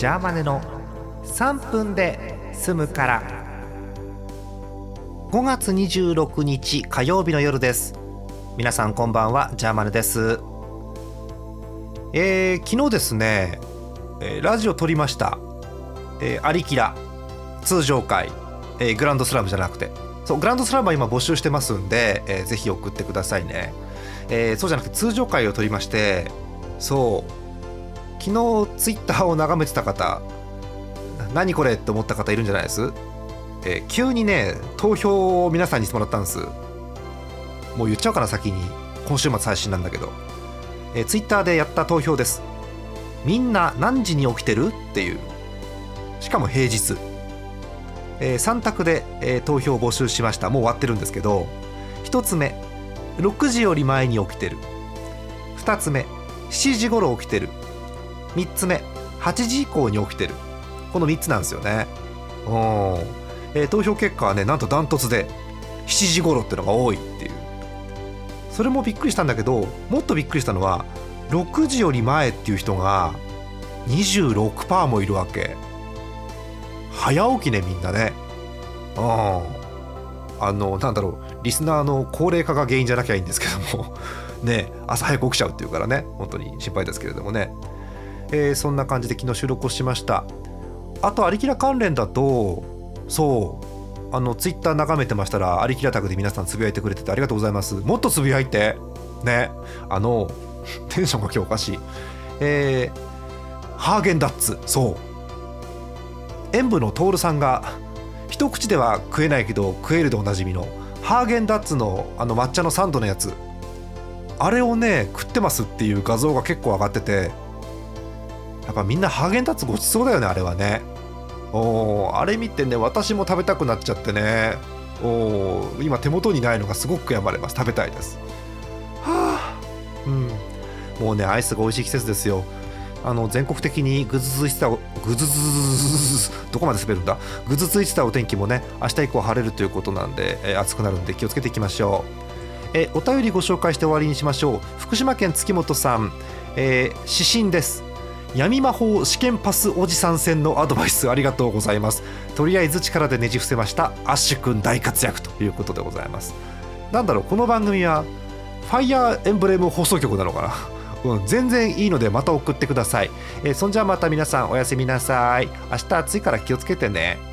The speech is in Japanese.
ジャーマネの3分で済むから。5月26日火曜日の夜です。皆さんこんばんはジャーマネです。えー、昨日ですね、え、ラジオ撮りました、えー、アリキラ通常回、えー、グランドスラムじゃなくて。そうグランドスラムは今募集してますんで、えー、ぜひ送ってくださいね、えー、そうじゃなくて通常回を撮りましてそう昨日ツイッターを眺めてた方何これって思った方いるんじゃないです、えー、急にね投票を皆さんにしてもらったんです。もう言っちゃおうかな先に。今週末配信なんだけど、えー、ツイッターでやった投票です。みんな何時に起きてるっていう。しかも平日、えー、3択で、えー、投票を募集しました。もう終わってるんですけど。1つ目6時より前に起きてる。2つ目7時頃起きてる。3つ目8時以降に起きてる。この3つなんですよね。うん、えー、投票結果はねなんとダントツで7時頃ってのが多いっていう。それもびっくりしたんだけどもっとびっくりしたのは6時より前っていう人が26%もいるわけ。早起きねみんなね。うん。あのなんだろうリスナーの高齢化が原因じゃなきゃいいんですけども。ね朝早く起きちゃうっていうからね。本当に心配ですけれどもね、えー、そんな感じで昨日収録をしました。あとアリキラ関連だとそうあのツイッター眺めてましたらアリキラタグで皆さんつぶやいてくれててありがとうございます。もっとつぶやいて。ね。あの テンションが今日おかしい。えー、ハーゲンダッツ。そう。演舞の徹さんが一口では食えないけど食えるでおなじみのハーゲンダッツのあの抹茶のサンドのやつ。あれをね食ってますっていう画像が結構上がっててやっぱみんなハーゲンダッツごちそうだよねあれはね。おあれ見てね私も食べたくなっちゃってね。お今手元にないのがすごく悔やまれます。食べたいです。はあ。うん。もうねアイスが美味しい季節ですよ。あの全国的にぐずついてたぐずずずどこまで滑るんだぐずついてたお天気もね明日以降晴れるということなんで、えー、暑くなるんで気をつけていきましょう。えお便りご紹介して終わりにしましょう。福島県月本さん、えー、指針です闇魔法試験パスおじさん戦のアドバイスありがとうございます。とりあえず力でねじ伏せました。アッシュ君大活躍ということでございます。なんだろうこの番組はファイヤーエンブレム放送局なのかな？うん、全然いいのでまた送ってください、えー、そんじゃまた皆さんおやすみなさい。明日暑いから気をつけてね。